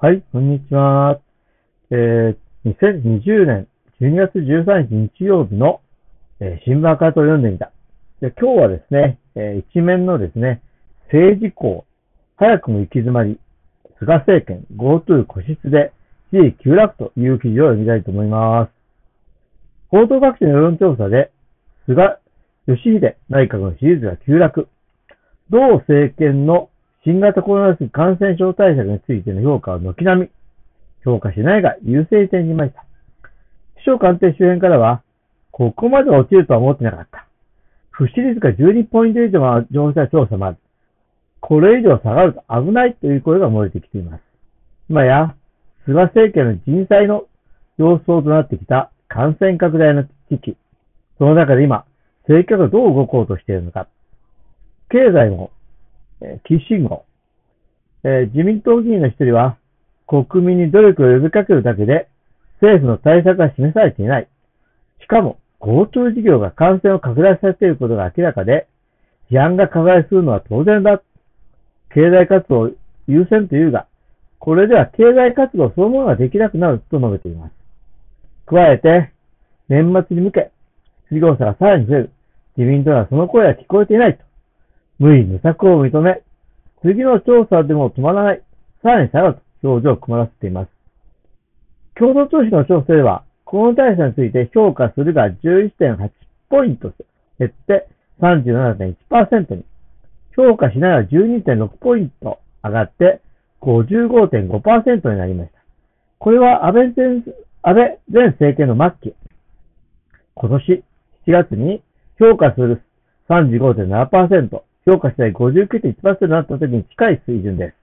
はい、こんにちは。えー、2020年12月13日日曜日の、えー、新聞赤と読んでみた。で今日はですね、えー、一面のですね、政治校、早くも行き詰まり、菅政権 GoTo 個室で支持急落という記事を読みたいと思います。報道学者の世論調査で、菅義偉内閣の支持率が急落。同政権の新型コロナウイルス感染症対策についての評価は軒並み、評価しないが優勢点にいました。首相官邸周辺からは、ここまで落ちるとは思ってなかった。不支持率が12ポイント以上は上昇調査もある。これ以上下がると危ないという声が漏れてきています。今や、菅政権の人災の様相となってきた感染拡大の危機。その中で今、政権がどう動こうとしているのか。経済もえー、信号。え、自民党議員の一人は、国民に努力を呼びかけるだけで、政府の対策が示されていない。しかも、GoTo 事業が感染を拡大させていることが明らかで、批判が拡大するのは当然だ。経済活動を優先というが、これでは経済活動そのものができなくなると述べています。加えて、年末に向け、失業者がさらに増える。自民党はその声は聞こえていないと。無理無策を認め、次の調査でも止まらない、さらに下がると表情を曇らせています。共同通信の調査では、この対策について評価するが11.8ポイント減って37.1%に、評価しないが12.6ポイント上がって55.5%になりました。これは安倍前安倍前政権の末期、今年7月に評価する35.7%、評価しない59.1%になった時に近い水準です。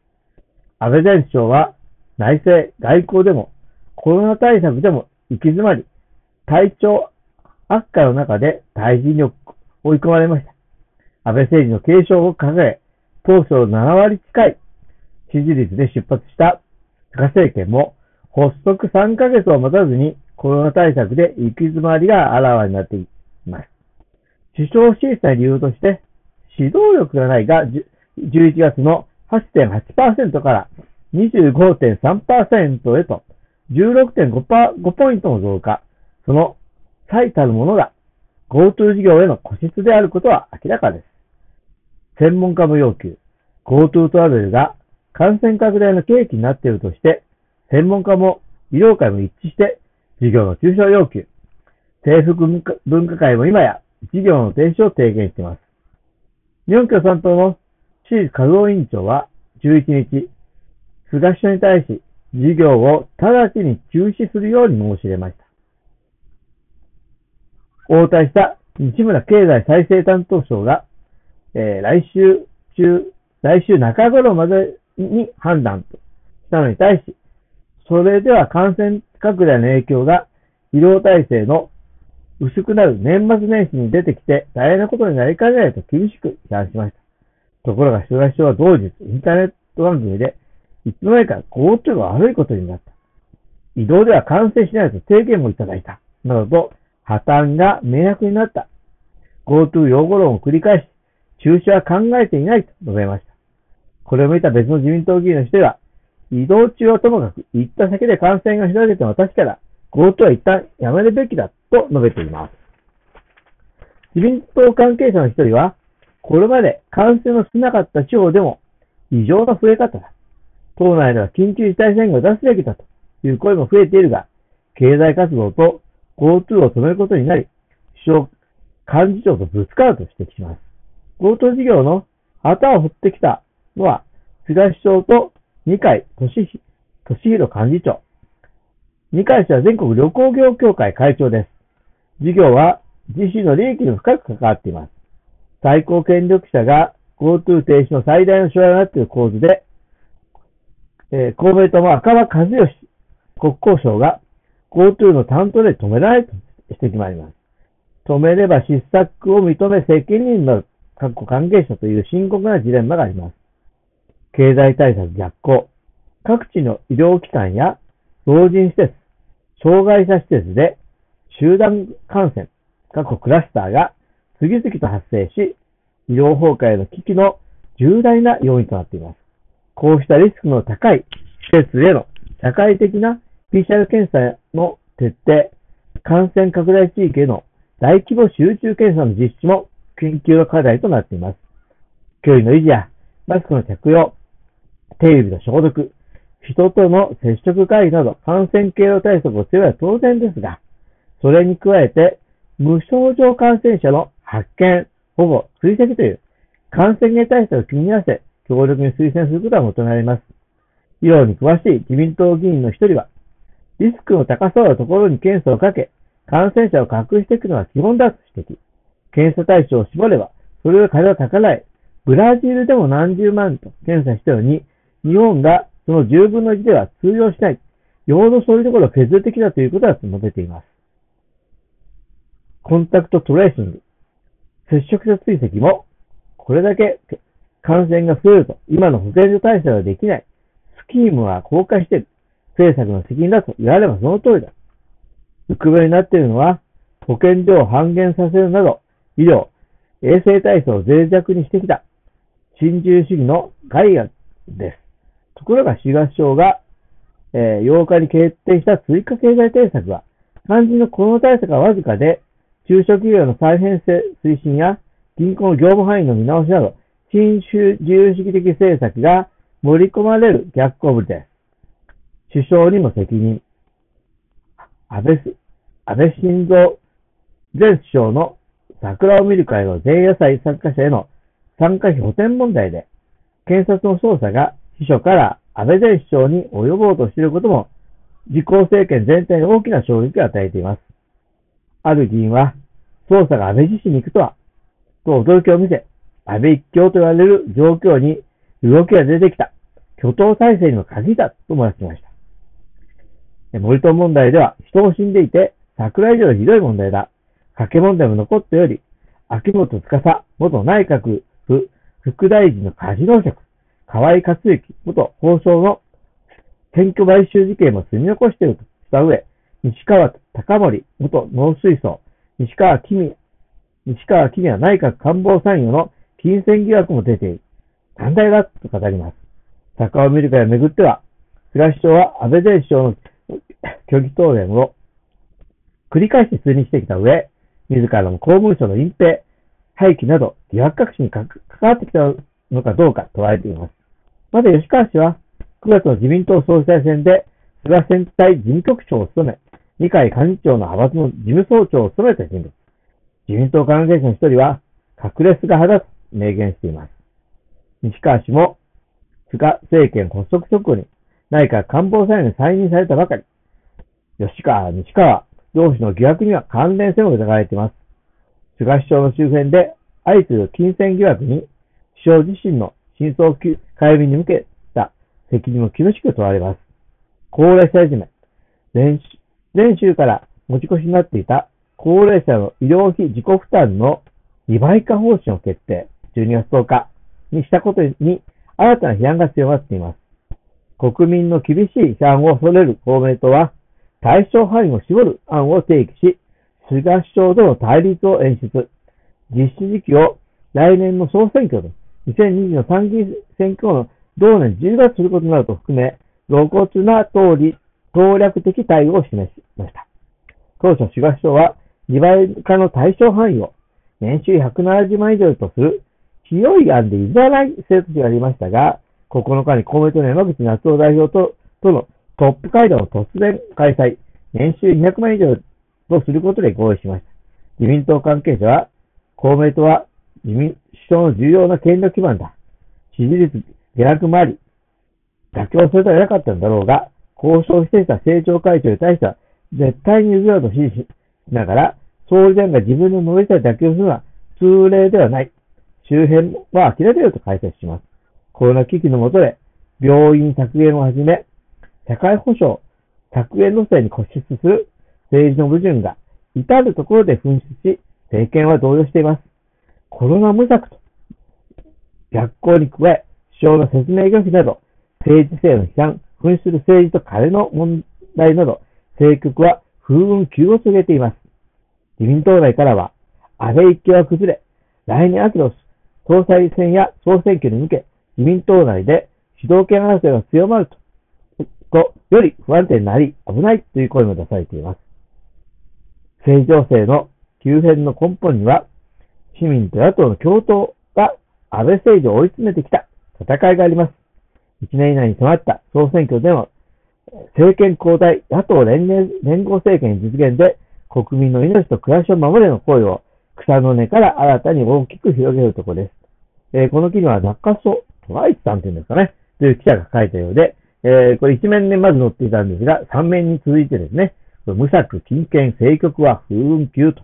安倍前首相は内政、外交でもコロナ対策でも行き詰まり、体調悪化の中で退陣に追い込まれました。安倍政治の継承を掲げ、当初の7割近い支持率で出発した菅政権も発足3ヶ月を待たずにコロナ対策で行き詰まりがあらわになっています。首相支持した理由として、指導力がないが、11月の8.8%から25.3%へと16.5ポイントの増加。その最たるものが GoTo 事業への固執であることは明らかです。専門家も要求。GoTo トラベルが感染拡大の契機になっているとして、専門家も医療界も一致して事業の中止を要求。政府文化会も今や事業の停止を提言しています。日本共産党の市活動委員長は11日、菅首相に対し事業を直ちに中止するように申し入れました。応対した西村経済再生担当省が、えー、来週中、来週中頃までに判断としたのに対し、それでは感染拡大の影響が医療体制の薄くなる年末年始に出てきて大変なことになりかねないと厳しく批判しました。ところが、菅首相は同日、インターネット番組で、いつの間にか GoTo が悪いことになった。移動では感染しないと提言もいただいた。などと、破綻が明白になった。GoTo 用語論を繰り返し、中止は考えていないと述べました。これを見た別の自民党議員の人は、移動中はともかく、行った先で感染が広げても確かだ。GoTo は一旦やめるべきだと述べています。自民党関係者の一人は、これまで感染の少なかった地方でも異常な増え方だ。党内では緊急事態宣言を出すべきだという声も増えているが、経済活動と GoTo を止めることになり、首相、幹事長とぶつかると指摘します。GoTo 事業の旗を振ってきたのは、菅首相と二階俊弘幹事長。二階氏は全国旅行業協会会長です。事業は自身の利益に深く関わっています。最高権力者が GoTo 停止の最大の障害になっている構図で、えー、公明党も赤羽和義国交省が GoTo の担当で止められると指摘もあります。止めれば失策を認め責任の各関係者という深刻なジレンマがあります。経済対策逆行。各地の医療機関や老人施設、障害者施設で集団感染、過去クラスターが次々と発生し、医療崩壊の危機の重大な要因となっています。こうしたリスクの高い施設への社会的な PCR 検査の徹底、感染拡大地域への大規模集中検査の実施も研究の課題となっています。距離の維持やマスクの着用、手指の消毒、人との接触回避など感染経路対策を強いは当然ですが、それに加えて無症状感染者の発見、保護、追跡という感染源対策を組み合わせ、強力に推薦することが求められます。医療に詳しい自民党議員の一人は、リスクの高そうなところに検査をかけ、感染者を隠していくのは基本だと指摘。検査対象を絞れば、それが数は高い。ブラジルでも何十万と検査したのに、日本がその10分の1では通用しない。よほどそういうところを削る的だということは述べています。コンタクトトレーシング、接触者追跡も、これだけ感染が増えると、今の保健所体制はできない。スキームは公開している。政策の責任だと言わればその通りだ。浮く上になっているのは、保健所を半減させるなど、医療、衛生体制を脆弱にしてきた、新自由主義の害がです。ところが、東省が、えー、8日に決定した追加経済政策は、肝心のコロナ対策がわずかで、中小企業の再編成推進や銀行の業務範囲の見直しなど、新自由主義的政策が盛り込まれる逆行ぶりです。首相にも責任。安倍、安倍晋三前首相の桜を見る会の前夜祭参加者への参加費補填問題で、検察の捜査が秘書から安倍前首相に及ぼうとしていることも、自公政権全体に大きな衝撃を与えています。ある議員は、捜査が安倍自身に行くとは、と驚きを見せ、安倍一強と言われる状況に動きが出てきた。挙党体制にも限ったと漏らしました。森友問題では人も死んでいて、桜以上ひどい問題だ。賭け問題も残ったより、秋元司元内閣府副大臣のカジノ職、河合克行元法相の選挙買収事件も積み残しているとした上、西川隆盛元農水槽、西川君、西川君は内閣官房参与の金銭疑惑も出ている。寛大だと語ります。坂尾見る会をめぐっては、菅首相は安倍前首相の虚偽答弁を繰り返し通にしてきた上、自らの公務省の隠蔽、廃棄など疑惑隠しに関わってきたのかどうか問われています。また吉川氏は、9月の自民党総裁選で、菅選対事務局長を務め、二階幹事長の派閥の事務総長を務めた人物。自民党関係者の一人は、隠れ菅派だと明言しています。西川氏も、菅政権発足直後に内閣官房参与に再任されたばかり。吉川、西川、同氏の疑惑には関連性も疑われています。菅首相の周辺で相次ぐ金銭疑惑に、首相自身の真相解明に向けた責任も厳しく問われます。高齢者いじめ、前週から持ち越しになっていた高齢者の医療費自己負担の2倍化方針を決定、12月10日にしたことに新たな批判が強まっています。国民の厳しい批判を恐れる公明党は、対象範囲を絞る案を提起し、菅首相との対立を演出。実施時期を来年の総選挙と2020の参議院選挙の同年10月することなると含め、露骨な通り攻略的対応を示しました。当初、菅首相は2倍化の対象範囲を年収170万以上とする広い案で譲らない生徒がありましたが、9日に公明党の山口夏夫代表ととのトップ会談を突然開催、年収200万以上とすることで合意しました。自民党関係者は、公明党は自民主党の重要な権力基盤だ。支持率下落もあり、妥協するとはなかったんだろうが、交渉していた政調会長に対しては、絶対に譲ろうと指示しながら、総理大臣が自分の乗りたい妥協するのは通例ではない。周辺は諦めると解説します。コロナ危機の下で、病院削減をはじめ、社会保障、削減路線に固執する政治の矛盾が至るところで噴出し、政権は動揺しています。コロナ無策と逆行に加え、首相の説明拒否など、政治性の批判、紛失する政治と金の問題など、政局は風雲急を告げています。自民党内からは、安倍一強は崩れ、来年秋の総裁選や総選挙に向け、自民党内で主導権争いが強まるとと、より不安定になり、危ないという声も出されています。政治情勢の急変の根本には、市民と野党の共闘が安倍政治を追い詰めてきた戦いがあります。1年以内に迫った総選挙での政権交代、野党連連合政権実現で国民の命と暮らしを守れの声を草の根から新たに大きく広げるところです。えー、この記事は中曽トライチさんというんですかね、という記者が書いたようで、えー、これ一面でまず載っていたんですが、三面に続いてですね、無策、金権、政局は風雲急と、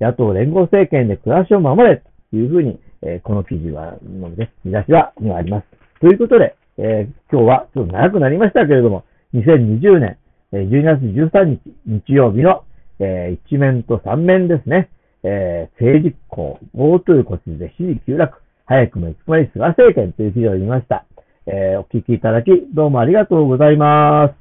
野党連合政権で暮らしを守れというふうに、え、この記事は、ので、見出しは、にはあります。ということで、え、今日はちょっと長くなりましたけれども、2020年、え、12月13日、日曜日の、えー、一面と三面ですね、えー、政治行、GoTo 骨で支持急落、早くもいつまり菅政権という記事を見ました。え、お聞きいただき、どうもありがとうございます。